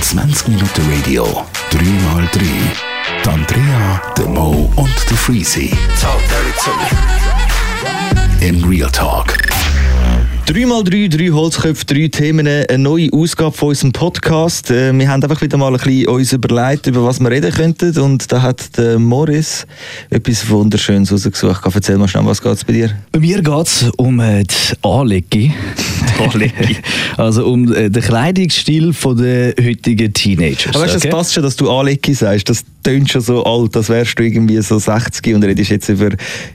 20 Minuten Radio, 3x3. Die Andrea, der Mo und der Freezy. Talk dirty to me. In Real Talk. 3x3, drei Holzköpfe, drei Themen, eine neue Ausgabe von unserem Podcast. Äh, Wir haben einfach wieder mal ein bisschen uns überlegt, über was wir reden könnten. Und da hat der Morris etwas Wunderschönes rausgesucht. Erzähl mal schnell, was geht es bei dir? Bei mir geht es um äh, die Anlege. also um äh, den Kleidungsstil der heutigen Teenagers. Aber weißt du, okay? das passt schon, dass du Aleki sagst. Das tönt schon so alt, als wärst du irgendwie so 60 und redest jetzt über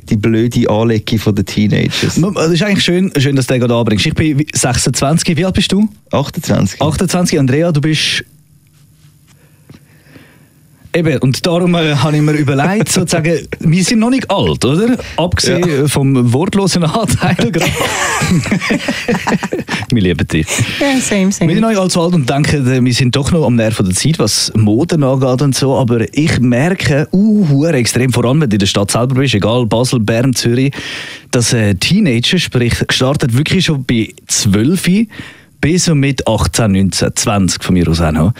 die blöde Aleki der Teenagers. Es ist eigentlich schön, schön dass den gerade anbringst. Ich bin 26. Wie alt bist du? 28. 28. Andrea, du bist... Eben, und darum äh, habe ich mir überlegt, sozusagen, wir sind noch nicht alt, oder? Abgesehen vom wortlosen Anteil wir lieben dich. Ja, same, Wir same. sind noch nicht allzu alt und denken, äh, wir sind doch noch am Nerv der Zeit, was Moden angeht und so. Aber ich merke, uh, extrem, vor allem wenn du in der Stadt selber bist, egal Basel, Bern, Zürich, dass äh, Teenager, sprich, gestartet wirklich schon bei 12 bis so mit 18, 19, 20 von mir aus auch noch,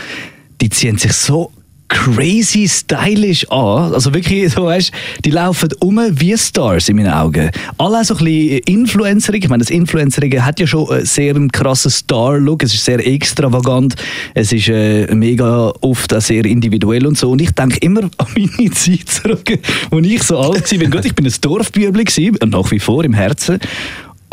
die ziehen sich so crazy stylisch an. Also wirklich, so weißt, die laufen um wie Stars in meinen Augen. Alle so ein bisschen Influencerig. Ich meine, das Influencerige hat ja schon einen sehr krassen Star-Look. Es ist sehr extravagant. Es ist äh, mega oft auch sehr individuell und so. Und ich denke immer an meine Zeit zurück, als ich so alt war. Gut, ich bin ein Dorfbübli nach wie vor im Herzen.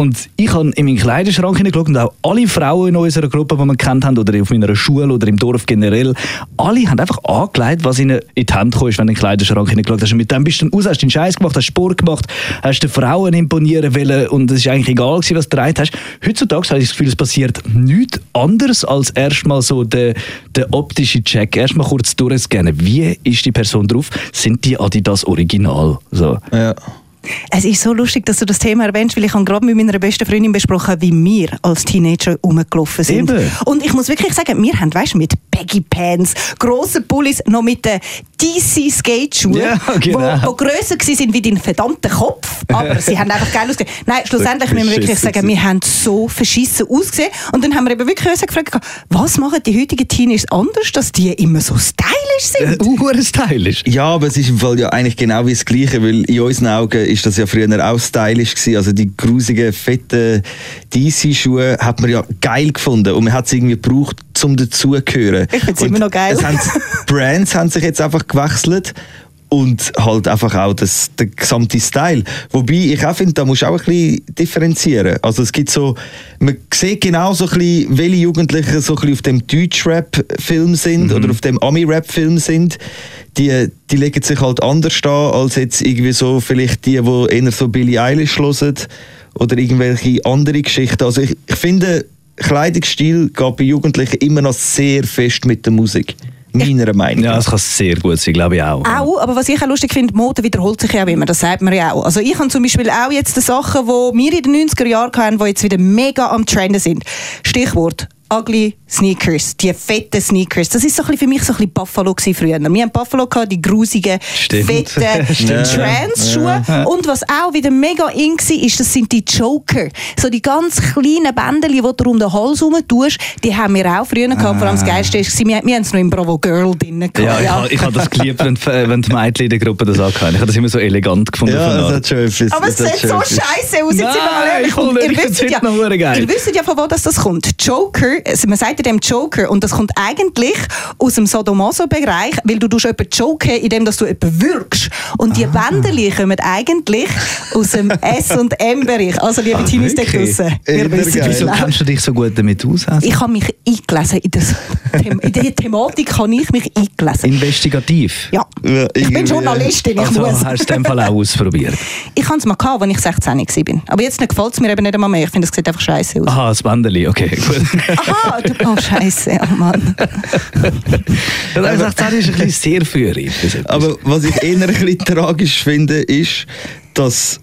Und ich habe in meinen Kleiderschrank hineingeschaut und auch alle Frauen in unserer Gruppe, die wir kennt haben, oder auf meiner Schule oder im Dorf generell, alle haben einfach angelegt, was ihnen in die Hand kam, wenn du in den Kleiderschrank hineingeschaut hast. Und mit dem bist du dann raus, hast deinen Scheiß gemacht, hast Sport gemacht, hast den Frauen imponieren wollen und es ist eigentlich egal was du getragen hast. Heutzutage habe ich das Gefühl, es passiert nichts anderes als erstmal so der, der optische Check. Erstmal kurz durchscannen. Wie ist die Person drauf? Sind die Adidas Original? So. Ja. Es ist so lustig, dass du das Thema erwähnst, weil ich habe gerade mit meiner besten Freundin besprochen, wie wir als Teenager rumgelaufen sind. Eben. Und ich muss wirklich sagen, wir haben, weißt du, mit Baggy Pants, grossen Pullis, noch mit den DC Skate-Schuhen, Ja, genau. wo, wo grösser waren wie dein verdammter Kopf, aber sie haben einfach geil ausgesehen. Nein, schlussendlich müssen wir wirklich sagen, wir haben so verschissen ausgesehen. Und dann haben wir eben wirklich uns gefragt, was machen die heutigen Teenagers anders, dass die immer so stylisch sind? Uh, stylisch. Ja, aber es ist im Fall ja eigentlich genau wie das Gleiche, weil in unseren Augen ist das ja früher auch stylisch gewesen. Also die grusigen, fetten DC-Schuhe hat man ja geil gefunden und man hat es irgendwie gebraucht, zum dazugehören. Ich find's Und immer noch geil. Es haben, Brands haben sich jetzt einfach gewechselt und halt einfach auch das, der gesamte Style. Wobei ich auch finde, da musst du auch ein bisschen differenzieren. Also es gibt so, man sieht genau so ein bisschen, welche Jugendlichen so ein bisschen auf dem Deutsch-Rap-Film sind oder auf dem Ami-Rap-Film sind. Die, die legen sich halt anders an, als jetzt irgendwie so vielleicht die, die eher so Billie Eilish hören oder irgendwelche andere Geschichten. Also ich, ich finde, Kleidungsstil geht bei Jugendlichen immer noch sehr fest mit der Musik. Meiner Meinung Ja, nach. das kann sehr gut sein, glaube ich auch. Auch, aber was ich auch lustig finde, Mode wiederholt sich ja auch immer, das sagt man ja auch. Also ich habe zum Beispiel auch jetzt die Sachen, die wir in den 90er Jahren hatten, die jetzt wieder mega am Trenden sind. Stichwort ugly Sneakers, die fetten Sneakers. Das ist so ein bisschen für mich so ein bisschen Buffalo gewesen früher. Wir haben Buffalo gehabt, die grusigen, Stimmt. fetten. Trans-Schuhe. Und was auch wieder mega in war, ist, das sind die Joker. So die ganz kleinen Bändchen, die du um den Hals herum tust, die haben wir auch früher gehabt. Vor allem das Geilste ist, wir, wir haben es noch im Bravo Girl drin gehabt. Ja, ich, habe- ich habe das geliebt, wenn, die- wenn die Mädchen in der Gruppe das angehauen. Ich habe das immer so elegant gefunden. Ja, von das hat schon etwas. Aber es sieht so scheiße aus. Jetzt sind wir mal Nein, nicht. ihr Ich wisst find's ja, verdammt ihr wisst ja, von wo das, das kommt. Joker, man sagt ja dem Joker und das kommt eigentlich aus dem Sadomaso-Bereich, weil du jemanden joken, indem dass du jemanden wirkst. Und die Ah. Kommen eigentlich aus dem S- und M-Bereich. Also liebe Teenies da draussen, wir wissen. Wieso kennst du dich so gut damit aus? Also? Ich habe mich eingelesen. In, das, in die Thematik habe ich mich eingelesen. Investigativ. Ja, ich bin Journalistin, ich Also muss. hast du dem Fall auch ausprobiert? Ich hatte es mal, gehabt, als ich 16 war. Aber jetzt gefällt es mir eben nicht einmal mehr. Ich finde, es sieht einfach scheiße aus. Aha, das Bändeli, okay, gut. Aha, du, oh Scheiße, oh Mann. Ja, das ist ein bisschen sehr etwas. Aber was ich eher ein bisschen tragisch finde, ist, dass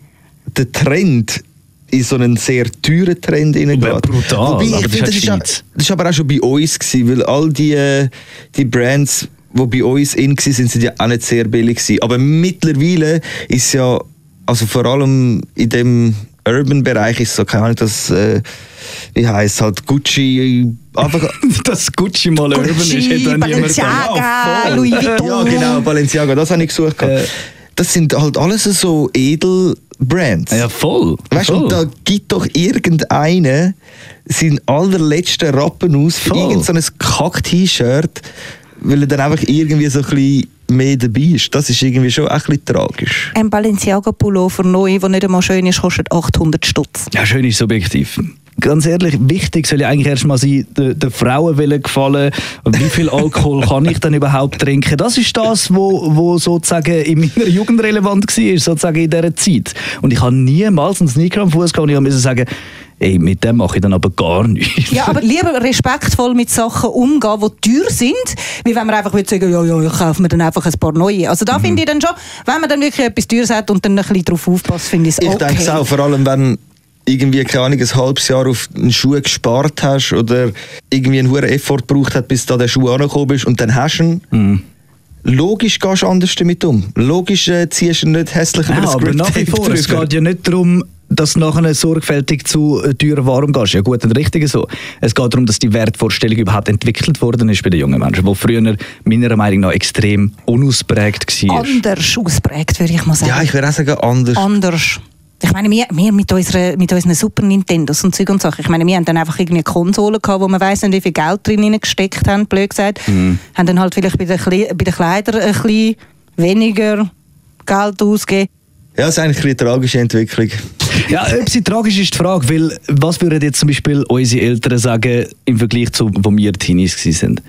der Trend in so einen sehr teuren Trend hineingeht. Ja, brutal, Wobei, aber ich das finde, ist das, halt ist auch- das ist aber auch schon bei uns gewesen, weil all die, äh, die Brands, die bei uns in waren, sind, sind ja auch nicht sehr billig gewesen. Aber mittlerweile ist ja, also vor allem in dem Urban-Bereich ist so, keine Ahnung, das, äh, wie heisst halt Gucci, einfach... Dass Gucci mal urban ist, hätte dann niemand gedacht. Balenciaga, voll. Louis Vuitton. Ja, genau, Balenciaga, das habe ich gesucht. gehabt. Das sind halt alles so Edel-Brands. Ja, voll. Weißt du, da gibt doch irgendeiner seinen allerletzten Rappen aus für irgendein so Kack-T-Shirt, weil er dann einfach irgendwie so ein bisschen mehr dabei ist. Das ist irgendwie schon ein bisschen tragisch. Ein Balenciaga Pullover neu, der nicht einmal schön ist, kostet 800 Stutz. Ja, schön ist subjektiv. Ganz ehrlich, wichtig soll ja eigentlich erstmal sein, den, den Frauen wollen gefallen. Wie viel Alkohol kann ich dann überhaupt trinken? Das ist das, wo, wo sozusagen in meiner Jugend relevant war, sozusagen in dieser Zeit. Und ich habe niemals einen Sneaker am Fuß gehabt und ich musste sagen, ey, mit dem mache ich dann aber gar nichts. Ja, aber lieber respektvoll mit Sachen umgehen, die teuer sind, wie wenn man einfach würde sagen, ja, ja, ich kaufe mir dann einfach ein paar neue. Also Mhm. da finde ich dann schon, wenn man dann wirklich etwas teures hat und dann ein bisschen drauf aufpasst, finde ich es Ich okay. denke es auch, vor allem wenn irgendwie, keine Ahnung, ein halbes Jahr auf einen Schuh gespart hast oder irgendwie einen hohen Effort gebraucht hat, bis da der Schuh angekommen bist und dann hast du ihn. Mhm. Logisch gehst du anders damit um. Logisch äh, ziehst du nicht hässlich über Ja, das aber Grip nach wie vor, es geht ja nicht darum, dass du nachher sorgfältig zu äh, teurer Waren gehst. Ja gut und richtig so. Es geht darum, dass die Wertvorstellung überhaupt entwickelt worden ist bei den jungen Menschen, die früher meiner Meinung nach extrem unausprägt war. Anders ausprägt, würde ich mal sagen. Ja, ich würde auch sagen, anders. Anders. Ich meine, wir, wir mit, unserer, mit unseren Super Nintendos und Zeug und Sachen, ich meine, wir haben dann einfach irgendwie Konsolen gehabt, wo man weiss nicht, wie viel Geld drin gesteckt haben, blöd gesagt. Mhm. Haben dann halt vielleicht bei den, Kle- bei den Kleidern ein bisschen weniger Geld ausgegeben. Ja, das ist eigentlich eine tragische Entwicklung. Ja, ob sie tragisch ist die Frage, weil was würden jetzt zum Beispiel unsere Eltern sagen im Vergleich zu, wo wir Teenies waren?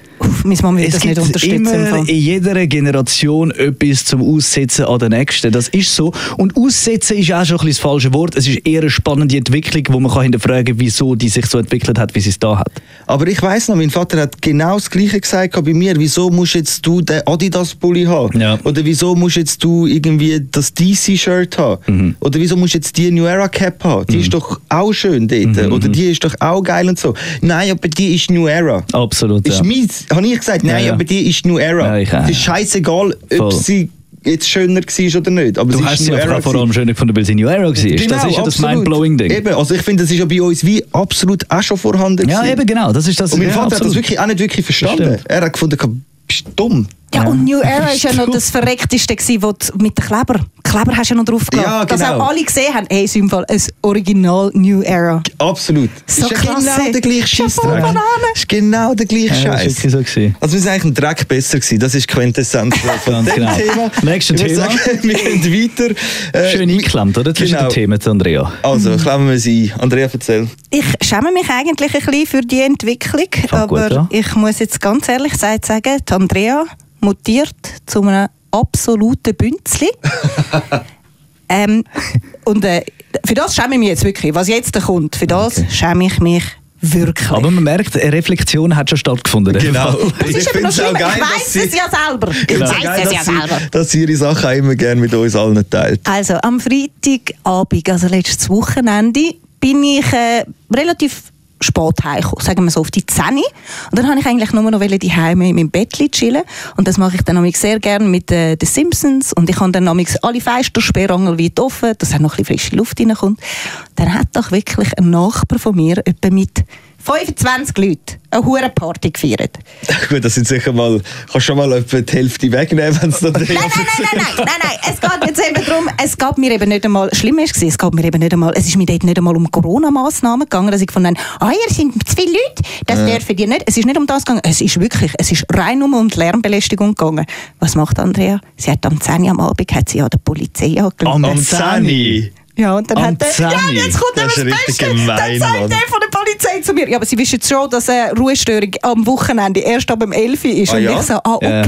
Meine Mama würde Es das nicht gibt unterstützen. im immer in jeder Generation etwas zum Aussetzen an der nächsten. Das ist so. Und Aussetzen ist auch schon ein das falsche Wort. Es ist eher eine spannende Entwicklung, wo man kann hinterfragen kann, wieso die sich so entwickelt hat, wie sie es da hat. Aber ich weiss noch, mein Vater hat genau das Gleiche gesagt bei mir. Wieso musst jetzt du den Adidas-Pulli haben? Ja. Oder wieso musst jetzt du irgendwie das DC-Shirt haben? Mhm. Oder wieso musst jetzt die New Era Cap haben? Die ist doch auch schön dort. Mhm, Oder die ist doch auch geil und so. Nein, aber die ist New Era. Absolut. Ist ja. meins, habe ich gesagt, nein, Ja, ja. aber die ist New Era. Ja, ich es ist scheißegal, ob Voll. sie jetzt schöner war oder nicht. Aber Du hast sie New einfach Era auch vor allem schön gefunden, weil sie New Era war. das ist ja das Genau, absolut. Mind-Blowing-Ding. Eben, also ich finde, das ist ja bei uns wie absolut auch schon vorhanden. Ja, gewesen. eben genau. Das ist das. Und mein ja, Vater hat das absolut. wirklich auch nicht wirklich verstanden. Er hat gefunden, bist du dumm. Ja, und New Era ist ja noch das Verreckteste gewesen, wo du mit den Kleber. Kleber hast du ja noch drauf gehabt. Ja, Dass genau. auch alle gesehen haben, hey, ist im Fall ein Original New Era. Absolut. So ist ja klasse. genau der gleiche Ist ja Scheiß. Banane. ist genau der gleiche Ja, das Scheiß. ist wirklich so gewesen. Also wir sind eigentlich ein Dreck besser gewesen. Das ist Quintessenz von dem genau. Thema. Nächstes Thema. Sagen, wir gehen weiter. Äh, Schön eingeklemmt, oder? Zwischen Genau. den Themen, Andrea. Also, klemmen wir sie ein. Andrea, erzähl. Ich schäme mich eigentlich ein bisschen für die Entwicklung, Fang gut aber an. ich muss jetzt ganz ehrlich sagen, Andrea mutiert zu einem absoluten Bünzli. ähm, und äh, für das schäme ich mich jetzt wirklich. Was jetzt da kommt, für das Okay. schäme ich mich wirklich. Aber man merkt, eine Reflexion hat schon stattgefunden. Genau. das ist aber noch find's auch schlimmer. geil, ich dass sie- es ja selber. Ich Genau. weiß Geil, es ja dass, sie, selber. dass sie ihre Sachen auch immer gerne mit uns allen teilt. Also am Freitagabend, also letztes Wochenende, bin ich äh, relativ spät heimgekommen, sagen wir so auf die 10 Uhr. Und dann habe ich eigentlich nur noch die Heime in meinem Bett chillen und das mache ich dann sehr gerne mit äh, den Simpsons und ich habe dann alle Fenster sperrangelweit offen, dass auch noch ein bisschen frische Luft reinkommt. Dann hat doch wirklich ein Nachbar von mir etwa mit 25 Leuten eine hure Party gefeiert. Gut, das sind sicher mal, kannst schon mal etwa die Hälfte wegnehmen, wenn es dann Nein, nein, nein, nein, nein, nein, nein. Es geht jetzt eben darum, es geht mir eben nicht einmal, schlimm ist es, es geht mir eben nicht einmal, es ist mir dort nicht einmal um Corona-Massnahmen gegangen, dass ich gefunden habe, ah, ihr sind zu viele Leute, das dürfen die nicht. Es ist nicht um das gegangen, es ist wirklich, es ist rein um und Lärmbelästigung gegangen. Was macht Andrea? Sie hat am 10 Uhr am Abend hat sie an der Polizei angelangt. Am 10. Ja, und dann Am hat er, 10 ja, jetzt kommt Das ist das Beste. gemein, dann sagt Mann. der von der Polizei zu mir, ja, aber sie wissen jetzt schon, dass eine Ruhestörung am Wochenende erst ab dem 11 Uhr ist. Ah, und ja? ich so, ah, Ja.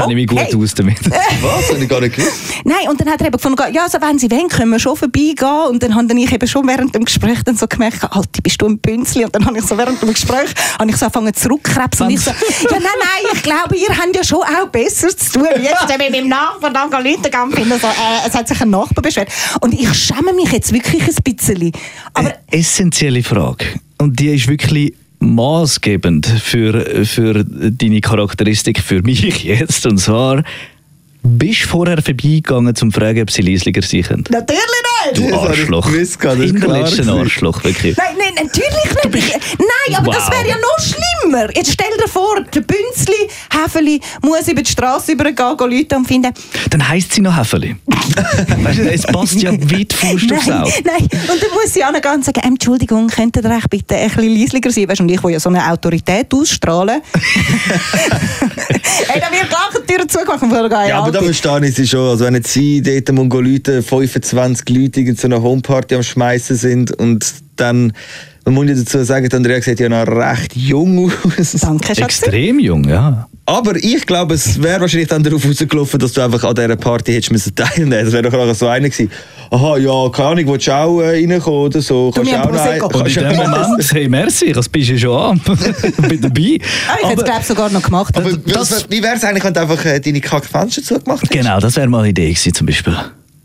Okay. Kann ich mich okay. gut aus damit. Was? Habe ich gar nicht gewusst. Nein, und dann hat er eben gefunden, ja, also wenn sie wollen, können wir schon vorbeigehen. Und dann habe ich eben schon während dem Gespräch dann so gemerkt, Alter, bist du ein Bünzli? Und dann habe ich so während dem Gespräch habe ich so angefangen zurückkrebsen. Und ich so, ja, nein, nein, ich glaube, ihr habt ja schon auch Besseres zu tun. Jetzt mit meinem Nachbarn dann Leute gehen finden, so, äh, es hat sich ein Nachbar beschwert. Und ich schäme mich jetzt wirklich ein bisschen. Aber Eine essentielle Frage. Und die ist wirklich maßgebend für, für deine Charakteristik für mich jetzt. Und zwar, bist du vorher vorbeigegangen, um zu fragen, ob sie Liesliger sein können? natürlich Du Das habe ich Arschloch. gewusst, das ist Hinterletzten. Arschloch, wirklich. Nein, nein, natürlich nicht. Ich- Nein, aber das Wow. wäre ja noch schlimmer. Jetzt stell dir vor, der Bünzli, Häfeli, muss über die Straße übergehen, gehen Leute und finden, Dann heisst sie noch Häfeli. weißt du, es passt ja weit Faust aufs nein, Auge. nein. Und dann muss sie angehen und sagen, Entschuldigung, könnt ihr echt bitte ein bisschen leislicher sein? Weißt, du, und ich will ja so eine Autorität ausstrahlen. hey, dann wird gleich die Tür zugemacht und wir gehen Ja, aber da verstehe ich sie schon. Also wenn jetzt sie dort Mongo Leute, 25 Leute in so einer Homeparty am Schmeißen sind und dann, man muss ja dazu sagen, die Andrea sieht ja noch recht jung aus. Danke, Schatz. Extrem jung, ja. Aber ich glaube, es wäre wahrscheinlich dann darauf rausgelaufen, dass du einfach an dieser Party hättest müssen teilnehmen Das wäre doch auch so einer gewesen. Aha, ja, keine Ahnung, willst du auch äh, reinkommen oder so? Du, wir haben Prosecco. Und in kannst dem du auch noch- Moment, hey, merci, das bist du schon an. bin dabei. Ah, ich hätte es, glaube sogar noch gemacht. Aber Das- das, wie wäre es eigentlich, wenn du einfach äh, deine Kackfenster zugemacht hättest? Genau, das wäre mal eine Idee gewesen, zum Beispiel.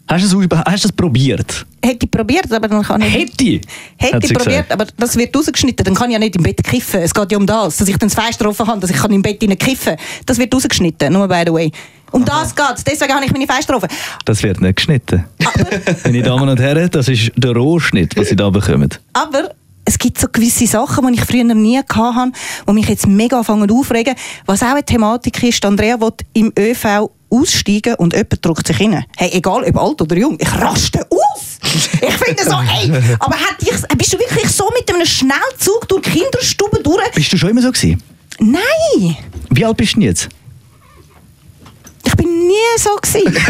Hast du es, hast es probiert? Hätte ich probiert, aber dann kann ich... Hätte. Hätte ich probiert, aber das wird rausgeschnitten. Dann kann ich ja nicht im Bett kiffen. Es geht ja um das, dass ich dann das Fenster offen habe, dass ich kann im Bett rein kiffen Das wird rausgeschnitten, nur by the way. Um das geht Deswegen habe ich meine Fenster offen. Das wird nicht geschnitten. Aber, Meine Damen und Herren, das ist der Rohschnitt, was Sie da bekommen. aber es gibt so gewisse Sachen, die ich früher nie hatte, die mich jetzt mega anfangen aufregen. Was auch eine Thematik ist, Andrea will im ÖV aussteigen und jemand drückt sich rein. Hey, egal ob alt oder jung, ich raste aus! Ich finde so, ey, aber hat dich, bist du wirklich so mit einem Schnellzug durch die Kinderstube durch? Bist du schon immer so gewesen? Nein! Wie alt bist du denn jetzt? Nie so gewesen.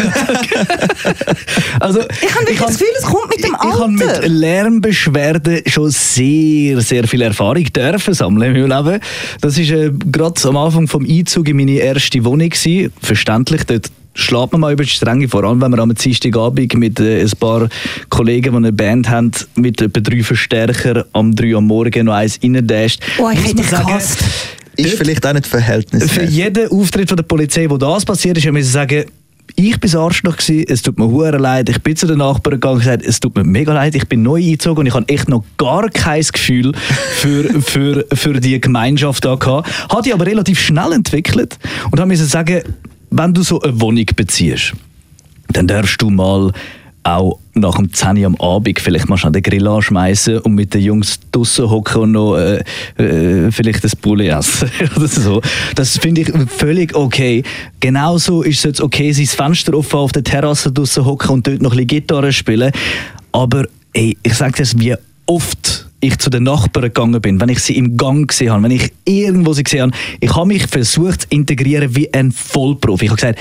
Also, Ich habe wirklich das Gefühl, es kommt mit dem Ich habe mit Alter. Lärmbeschwerden schon sehr, sehr viel Erfahrung dürfen sammeln in meinem Leben. Das war äh, gerade am Anfang vom Einzug in meine erste Wohnung. Gewesen. Verständlich, dort schlägt man mal über die Stränge, vor allem wenn wir am Dienstagabend mit äh, ein paar Kollegen, die eine Band haben, mit etwa drei Verstärker am 3 Uhr am Morgen noch eins reindasht. Oh, ich hätte man sagen, gehasst. Ist vielleicht auch nicht Für verhältnismäßig. jeden Auftritt von der Polizei, wo das passiert ist, müssen wir sagen, ich bin Arschloch gewesen, es tut mir hure leid, ich bin zu den Nachbarn gegangen und gesagt, es tut mir mega leid, ich bin neu eingezogen und ich habe echt noch gar kein Gefühl für, für, für die Gemeinschaft da gehabt. Hat die aber relativ schnell entwickelt und habe müssen sagen, wenn du so eine Wohnung beziehst, dann darfst du mal auch nach dem 10 Uhr am Abend vielleicht mal schnell den Grill anschmeißen und mit den Jungs draussen hocken und noch äh, äh, vielleicht ein Poulet essen oder so. Das finde ich völlig okay. Genauso ist es okay, sein Fenster offen auf der Terrasse draussen hocken und dort noch ein bisschen Gitarre spielen. Aber ey, ich sage dir, wie oft ich zu den Nachbarn gegangen bin, wenn ich sie im Gang gesehen habe, wenn ich irgendwo sie gesehen habe, ich habe mich versucht zu integrieren wie ein Vollprofi. Ich habe gesagt,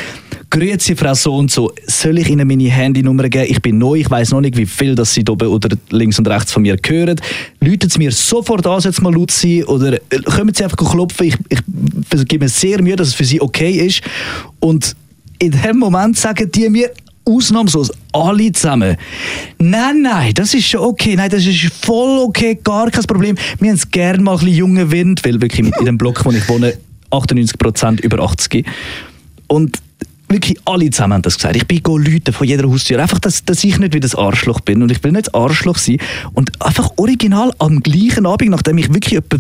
Grüezi Frau so und so, soll ich Ihnen meine Handynummer geben? Ich bin neu, ich weiß noch nicht, wie viel das Sie da oben oder links und rechts von mir hören. Läuten Sie mir sofort an, jetzt mal laut sein oder äh, kommen Sie einfach klopfen. Ich, ich gebe mir sehr Mühe, dass es für Sie okay ist. Und in dem Moment sagen die mir ausnahmslos alle zusammen, nein, nein, das ist schon okay, nein, das ist voll okay, gar kein Problem. Wir haben es gerne mal ein bisschen jungen Wind, weil wirklich in dem Block, wo ich wohne, 98% über 80. Und wirklich alle zusammen haben das gesagt. Ich bin Leute von jeder Haustür. Einfach, dass, dass ich nicht wie das Arschloch bin. Und ich will nicht das Arschloch sein. Und einfach original am gleichen Abend, nachdem ich wirklich etwa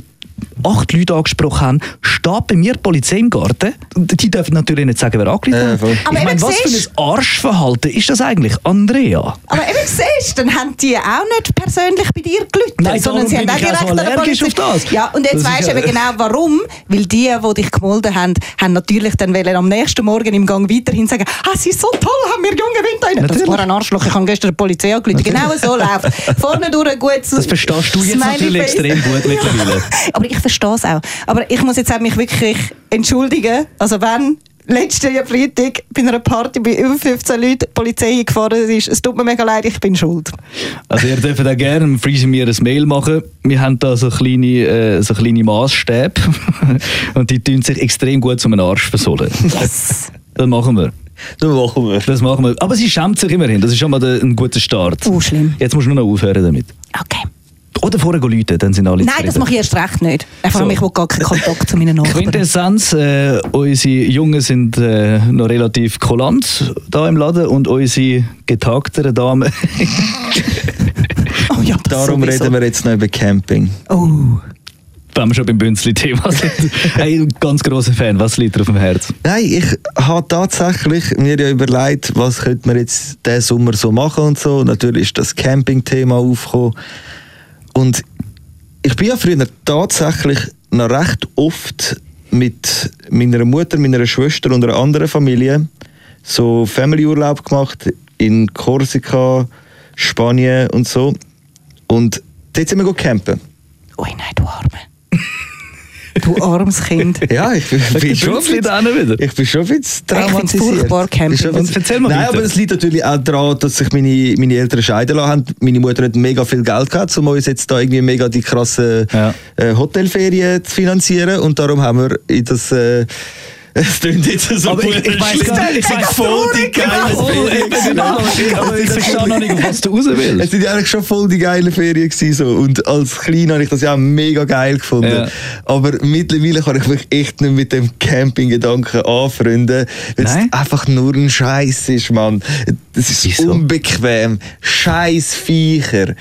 acht Leute angesprochen habe, steht bei mir die Polizei im Garten. Die dürfen natürlich nicht sagen, wer angerufen hat. Aber ich meine, was für ein Arschverhalten ist das eigentlich, Andrea? Aber eben siehst, dann haben die auch nicht persönlich bei dir gelitten, Nein, sondern sie haben auch direkt so an der Polizei. auf das. Ja, und jetzt Das weisst du ja- eben genau warum. Weil die, die dich gemolden haben, haben natürlich dann wollen am nächsten Morgen im Gang weiterhin sagen, ah, sie ist so toll, haben wir junge rein. Das war ein Arschloch, ich habe gestern die Polizei angerufen. Genau so läuft Vorne durch ein gutes Das verstehst du jetzt Smiley natürlich Face. extrem gut mittlerweile. Aber ich verstehe es auch. Aber ich muss jetzt auch mich wirklich entschuldigen. Also wenn letzten Freitag bei einer Party bei über 15 Leuten die Polizei gefahren ist, es tut mir mega leid, ich bin schuld. Also ihr dürft auch gerne Freezy mir ein Mail machen. Wir haben da so kleine, äh, so kleine Maßstäbe und die tun sich extrem gut zum Arsch versohlen. Yes. Das machen wir. Das machen wir. Das machen wir. Aber sie schämt sich immerhin. Das ist schon mal ein guter Start. Oh, schlimm. Jetzt musst du nur noch aufhören damit. Okay. Oder vorher gehen Leute, dann sind alle Nein, das mache ich erst recht nicht. Einfach, So. ich will gar keinen Kontakt zu meinen Nachbarn. Quintessenz, äh, unsere Jungen sind äh, noch relativ kulant da im Laden und unsere getagteren Damen. Oh ja, das Darum sowieso. reden wir jetzt noch über Camping. Oh. wenn wir schon beim Bünzli-Thema sind. hey, ganz grosser Fan, was liegt dir auf dem Herz? Nein, ich habe tatsächlich mir ja überlegt, was könnte man jetzt diesen Sommer so machen und so. Natürlich ist das Camping-Thema aufgekommen. Und ich bin ja früher tatsächlich noch recht oft mit meiner Mutter, meiner Schwester und einer anderen Familie so Family-Urlaub gemacht in Korsika, Spanien und so. Und dort sind wir campen. Ui, nein, du Arme. Du armes Kind. Ja, ich bin, bin schon ein bisschen, wieder. ich bin schon ein bisschen Ich traumatisiert. furchtbar, Camping. Ich bin schon bisschen- Erzähl mal Nein, bitte. aber es liegt natürlich auch daran, dass sich meine, meine Eltern scheiden lassen haben. Meine Mutter hat mega viel Geld gehabt, um uns jetzt da irgendwie mega die krassen Ja. äh, Hotelferien zu finanzieren. Und darum haben wir in das... Äh, es klingt jetzt so Aber ich, ich weiß gar nicht, ich weiß voll die geile Oh, Ferien genau. Aber ich verstehe noch nicht, was du raus Es willst. sind ja eigentlich schon voll die geile Ferien gewesen, so. Und als Klein habe ich das ja mega geil gefunden. Ja. Aber mittlerweile kann ich mich echt nicht mit dem Camping-Gedanken anfreunden, weil es einfach nur ein Scheiß ist, Mann. Das ist Wieso? unbequem. Scheiß Viecher.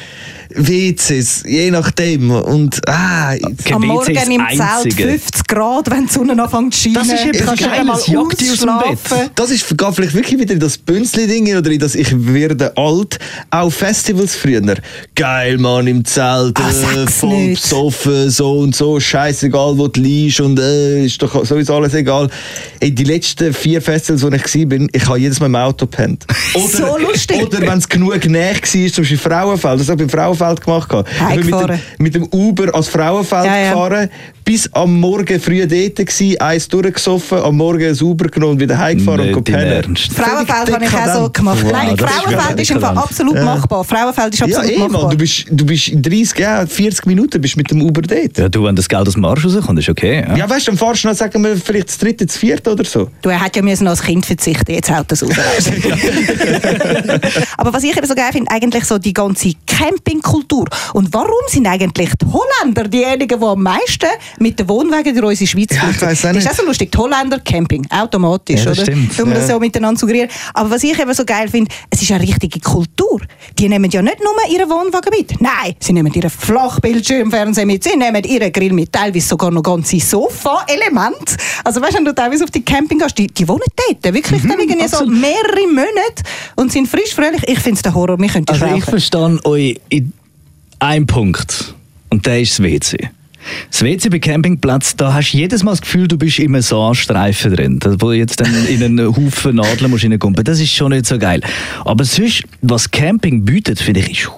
WCs, je nachdem. Und ah, jetzt- Am Morgen im das Zelt Einzige. 50 Grad, wenn die Sonne anfängt zu scheinen. Das ist du Geiles, einmal jagt dich aus dem Bett. Das ist vielleicht wirklich wieder in das Bünzli-Ding oder in das Ich werde alt. Auch Festivals früher. Geil, Mann, im Zelt, Ah, äh, voll nicht. besoffen, so und so, scheißegal, wo du liegst und äh, ist doch sowieso alles egal. Ey, die letzten vier Festivals, wo ich war, bin, ich habe jedes Mal im Auto gepennt. So lustig. Oder wenn es genug näher war, zum Beispiel Frauenfeld, das habe ich beim Frauenfeld gemacht. Ich bin mit dem, mit dem Uber als Frauenfeld Ja, ja. gefahren, bis am Morgen früh dort gewesen, eins durchgesoffen, am Morgen ein Uber genommen und wieder heimgefahren und pennen. Frauenfeld habe ich auch so gemacht. Wow, Nein, ist Frauenfeld ist einfach dekadent. absolut machbar. Frauenfeld ist Ja, absolut eh, machbar. Mann, du bist, du bist in 30, ja, 40 Minuten bist mit dem Uber dort. Ja, Ja, du, wenn das Geld aus dem Arsch rauskommt, ist okay. Ja. weißt du, dann fahrst du noch, sagen wir, vielleicht das dritte, das vierte oder so. Du er hätte ja müssen als Kind verzichten, jetzt haut das raus. Aber was ich eben so geil finde, eigentlich so die ganze Campingkultur. Und warum sind eigentlich die Holländer diejenigen, die am meisten mit den Wohnwagen durch unsere Schweiz Ja, ich Das ist auch so lustig. Die Holländer Camping, automatisch, Ja, das oder? stimmt, Wenn wir das ja. so miteinander suggerieren. Aber was ich eben so geil finde, es ist eine richtige Kultur. Die nehmen ja nicht nur ihren Wohnwagen mit. Nein, sie nehmen ihren Flachbildschirmfernseher mit, sie nehmen ihren Grill mit, teilweise sogar noch ganze Sofa-Elemente. Also weißt du, wenn du teilweise auf die Camping gehst, die, die wohnen dort, wirklich dann irgendwie so mehrere Monate und sind frisch, fröhlich. Ich finde es der Horror, wir könnten Also ich rauchen. verstehe euch in einem Punkt. Und der ist das WC. Das WC bei Campingplatz, da hast du jedes Mal das Gefühl, du bist einem Saarstreifen drin, wo du jetzt dann in einen Haufen Nadeln musst. Das ist schon nicht so geil. Aber sonst, was Camping bietet, finde ich, ist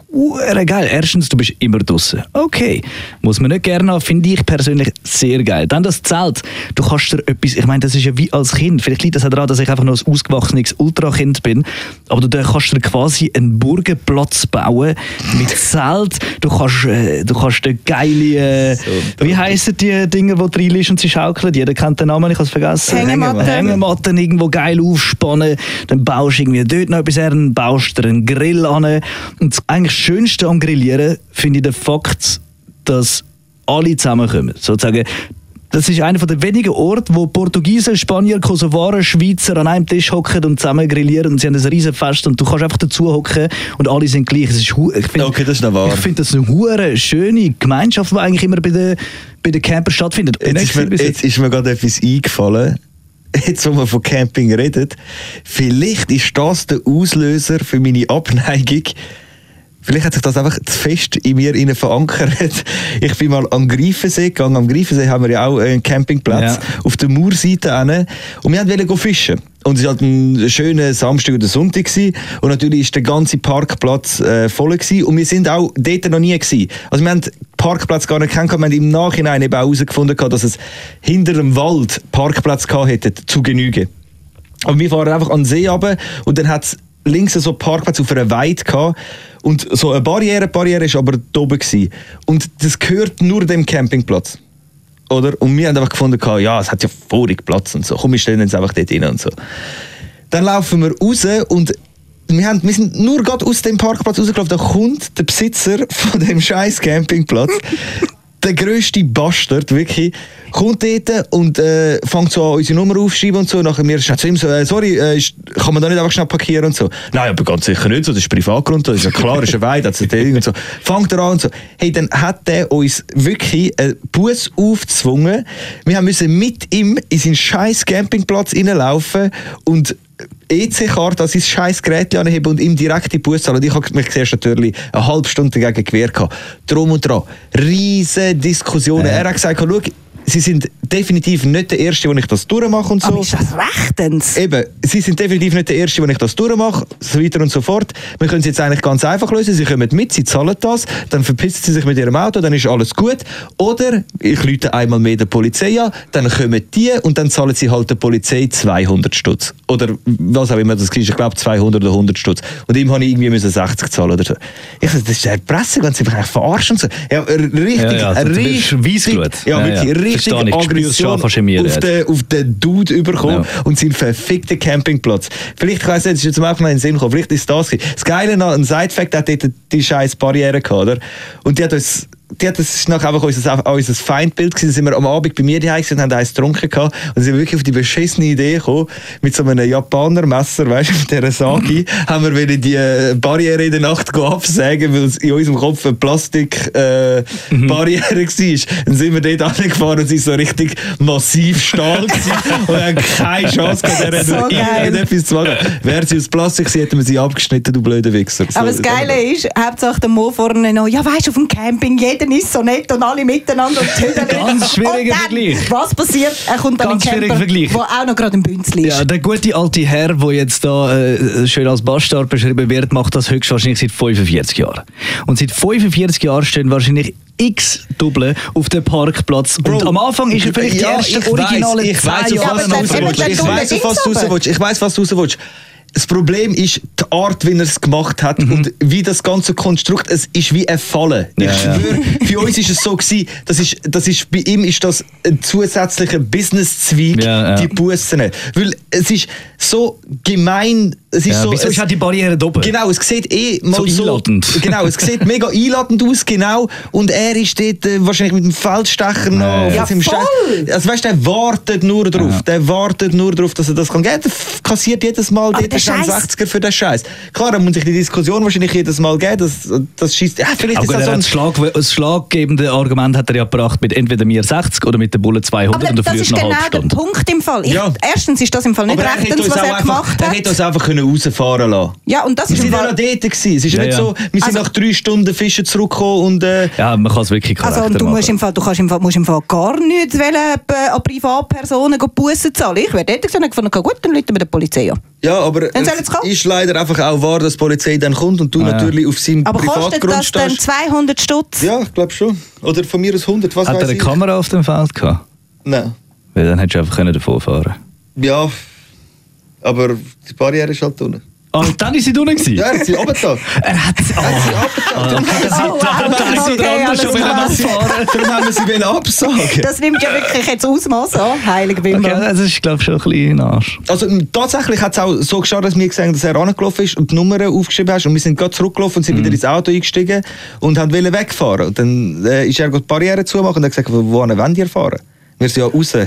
geil. Erstens, du bist immer draußen. Okay. Muss man nicht gerne haben, finde ich persönlich sehr geil. Dann das Zelt. Du kannst dir etwas, ich meine, das ist ja wie als Kind. Vielleicht liegt das auch daran, dass ich einfach noch ein ausgewachsenes Ultrakind bin. Aber du kannst dir quasi einen Burgenplatz bauen mit Zelt. Du kannst, äh, du kannst dir geile, äh, wie heissen die Dinger, wo du reinliegst und sie schaukeln? Jeder kennt den Namen, ich habe es vergessen. Hängematten. Hängematten irgendwo geil aufspannen. Dann baust du irgendwie dort noch etwas her, dann baust du dir einen Grill an. Und das eigentlich Schönste am Grillieren finde ich den Fakt, dass alle zusammenkommen. Sozusagen, das ist einer der wenigen Orte, wo Portugiesen, Spanier, Kosovaren, Schweizer an einem Tisch hocken und zusammen grillieren und sie haben ein riesen Fest und du kannst einfach dazu hocken und alle sind gleich. Es ist, ich find, Okay, das ist noch wahr. Ich finde das eine hure schöne Gemeinschaft, die eigentlich immer bei den, bei den Campern stattfindet. Jetzt ist, mir, jetzt ist mir gerade etwas eingefallen. Jetzt, wo wir von Camping reden, vielleicht ist das der Auslöser für meine Abneigung. Vielleicht hat sich das einfach zu fest in mir innen verankert. Ich bin mal am Greifensee gegangen. Am Greifensee haben wir ja auch einen Campingplatz Ja. auf der Murseite hin. Und wir wollten fischen. Und es war halt ein schöner Samstag oder Sonntag. Gewesen. Und natürlich war der ganze Parkplatz äh, voll. Gewesen. Und wir sind auch dort noch nie. Gewesen. Also wir haben den Parkplatz gar nicht kennengelernt. Wir haben im Nachhinein eben auch herausgefunden, dass es hinter dem Wald Parkplatz gehabt hätte, zu Genüge. Und wir fahren einfach an den See runter und dann hat es links so Parkplatz auf einer Weide gehabt. Und so eine Barriere, Barriere ist aber da oben gewesen. Und das gehört nur dem Campingplatz. Oder? Und wir haben einfach gefunden, ja, es hat ja vorig Platz und so. Komm, wir stellen uns einfach dort rein und so. Dann laufen wir raus und wir, haben, wir sind nur gerade aus dem Parkplatz rausgelaufen. Da kommt der Besitzer von dem scheiß Campingplatz der grösste Bastard, wirklich, kommt dort und äh, fängt so an, unsere Nummer aufschreiben und so. Nachher mir schnell zu ihm so, äh, sorry, äh, kann man da nicht einfach schnell parkieren und so. Nein, aber ganz sicher nicht so, das ist Privatgrund, das ist ja klar, ist eine Weide, das ist ein und so. Fängt er an und so. Hey, dann hat der uns wirklich einen Bus aufgezwungen. Wir haben müssen mit ihm in seinen scheiß Campingplatz reinlaufen und EC-Karte an sein scheiß Gerät anheben und ihm direkt die Bus zahlen. Und ich habe mich zuerst natürlich eine halbe Stunde dagegen gewehrt. Drum und dran. Riesige Diskussionen. Er hat gesagt, schau, Sie sind definitiv nicht der Erste, wo ich das durchmache und so. Aber ist das rechtens? Eben, Sie sind definitiv nicht der Erste, wo ich das durchmache, so weiter und so fort. Wir können es jetzt eigentlich ganz einfach lösen. Sie kommen mit, Sie zahlen das, dann verpissen Sie sich mit Ihrem Auto, dann ist alles gut. Oder ich lüte einmal mehr der Polizei an, dann kommen die und dann zahlen Sie halt der Polizei 200 Stutz. Oder was auch immer das ist, ich glaube 200 oder 100 Stutz. Und ihm habe ich irgendwie müssen 60 zahlen oder so. Ich sage, das ist der Presse, ganz einfach verarschen und so. Ja, richtig, Ja, ja, also du bist richtig, ja, Ja, wirklich, ja. richtig Verstehe ich. Aggression schon fast in mir auf den, auf den Dude überkommen Ja. und seinen verfickten Campingplatz. Vielleicht, ich weiss nicht, das ist jetzt auch noch in den Sinn gekommen, vielleicht ist das gewesen. Das Geile noch, ein Side-Fact hat dort die scheiß Barriere gehabt, oder? Und die hat uns die hat, das ist nachher einfach unser, unser Feindbild gewesen. Dann sind wir am Abend bei mir daheim und haben eins getrunken gehabt. Und sind wirklich auf die beschissene Idee gekommen, mit so einem Japaner-Messer, weißt du, mit dieser Sagi, haben wir wieder die äh, Barriere in der Nacht absägen, weil es in unserem Kopf eine Plastik-Barriere äh, war. Dann sind wir dort angefahren und sie so richtig massiv Stahl und haben keine Chance gehabt, der So irgendetwas zu machen. Wäre sie aus Plastik gewesen, hätten wir sie abgeschnitten, du blöder Wichser. Aber So, das Geile ist, Hauptsache der Mo vorne noch, ja weißt du, auf dem Camping, jeder ist so nett und alle miteinander und tüdeln. Ganz schwieriger und dann, Vergleich. Was passiert? Er kommt dann Ganz in Camper, Vergleich. wo auch noch gerade im Bünzli ist. Ja, der gute alte Herr, der jetzt da äh, schön als Bastard beschrieben wird, macht das höchstwahrscheinlich seit 45 Jahren. Und seit 45 Jahren stehen wahrscheinlich x Double auf dem Parkplatz. und am Anfang ist er vielleicht die erste ich originale ich dann Ich weiss, auf was du raus willst. Ich weiss, was du raus willst. Das Problem ist die Art, wie er es gemacht hat und wie das ganze Konstrukt, es ist wie ein Fallen. Ich Ja, ja. schwöre, für uns ist es so gewesen, das ist, das ist, bei ihm ist das ein zusätzlicher Business-Zweig, Ja, ja. die Bussen. Weil es ist so gemein, es ist Ja, so... wieso es, ist auch die Barriere da oben? Genau, es sieht eh mal so, einladend. Genau, es sieht mega einladend aus, genau. Und er ist dort äh, wahrscheinlich mit dem Feldstecher noch. Ja, ja. Ja, voll. Also weißt du, der wartet nur drauf. Der wartet nur drauf, dass er das kann. geben. Der kassiert jedes Mal Aber dort der einen Scheiß- 60er für den Scheiß. Klar, dann muss sich die Diskussion wahrscheinlich jedes Mal geben. Das, das schießt. Ja, vielleicht Aber ist er das hat so ein Schlag, das schlaggebende Argument hat er ja gebracht mit entweder mir 60 oder mit der Bulle 200 Aber und das ist noch genau eine halbe der Stunde. Punkt im Fall. Ich, Ja. Erstens ist das im Fall nicht er rechtens, was er einfach, gemacht er hat. hätte uns einfach können rausfahren lassen Ja, und das Wir sind ja noch dort gewesen. Es ist ja nicht ja. so, wir sind Also- nach drei Stunden Fischen zurückgekommen und äh, Ja, man kann es wirklich korrekter Also und du machen. musst im Fall, du kannst im Fall, musst im Fall gar nicht wollen, äh, an Privatpersonen go Bussen zahlen. Ich wäre dort gesagt, ich gefunden, gut, dann rufen wir die Polizei an. Ja, aber Dann es ist leider einfach auch wahr, dass die Polizei dann kommt und du Ah, ja. natürlich auf seinem Aber kostet Privatgrund das dann stehst. 200 Stutz? Ja, ich glaube schon. Oder von mir aus 100, was Hat er eine ich. Kamera auf dem Feld gehabt? Nein. Weil dann hättest du einfach können davon fahren Ja, aber die Barriere ist halt unten. Ah, und dann ist sie gewesen? Ja, er hat sie runtergetan. Er hat sie... Er hat sie runtergetan. Oh, wow, okay, alles klar. Darum haben wir sie wollen absagen. Das nimmt ja wirklich jetzt Ausmaß an, heilig Okay, Bimbam. das ist, glaube ich, schon ein bisschen Arsch. Also tatsächlich hat es auch so geschaut, dass wir gesehen haben, dass er angelaufen ist und die Nummer aufgeschrieben hast und wir sind gerade zurückgelaufen und sind wieder ins Auto eingestiegen und haben wollen wegfahren. Und dann äh, ist er gerade die Barriere zumachen und hat gesagt, wo wollen ihr fahren? Wir sind ja raus.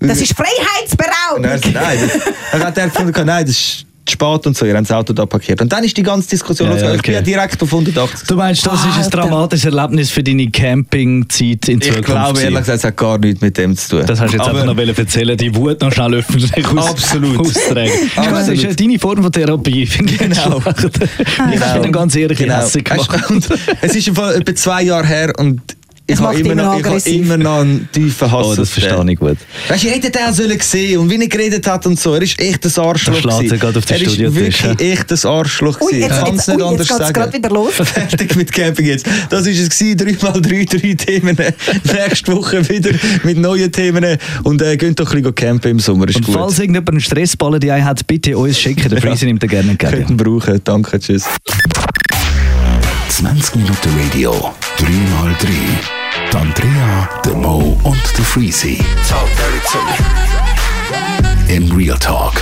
Das ist Und er Freiheitsberaubung. nein, das, dann hat er gefunden, nein, das ist zu spät und so, ihr habt das Auto da parkiert. Und dann ist die ganze Diskussion Ja, losgegangen. ja, Ich bin ja okay. direkt auf 180. Du meinst, das ist ein dramatisches Erlebnis für deine Campingzeit in Ich Zukunft? glaube ehrlich gesagt, es hat gar nichts mit dem zu tun. Das hast du jetzt Aber- einfach noch erzählen, die Wut noch schnell öffentlich aus Absolut. austragen. Ist gut, Das ist ja deine Form von Therapie, finde ich. Genau. Ich habe dann ganz ehrlich Genau. hässig gemacht. Es ist im Fall etwa zwei Jahre her und ich habe immer, immer noch, ich habe immer noch einen tiefen Hass Oh, das verstehe ich gut. Weißt du, ihr hättet den sollen sehen und wie er geredet hat und so. Er ist echt ein Arschloch. Da schlägt er gerade auf den er ist Studiotisch, wirklich echt ein Arschloch. Ui, gewesen. jetzt, ich kann es nicht ui, anders sagen. gerade wieder los. Fertig mit Camping jetzt. Das war es, gewesen, 3x3, drei Themen. Nächste Woche wieder mit neuen Themen. Und äh, geht doch ein bisschen campen im Sommer, ist Und gut. falls irgendjemand einen Stressballen die hat, bitte uns schicken. Der Freezer nimmt den gerne Könnten entgegen. brauchen. Danke, tschüss. 20 Minuten Radio, 3x3. Die Andrea, der Mo und der Freezy. Im Real Talk.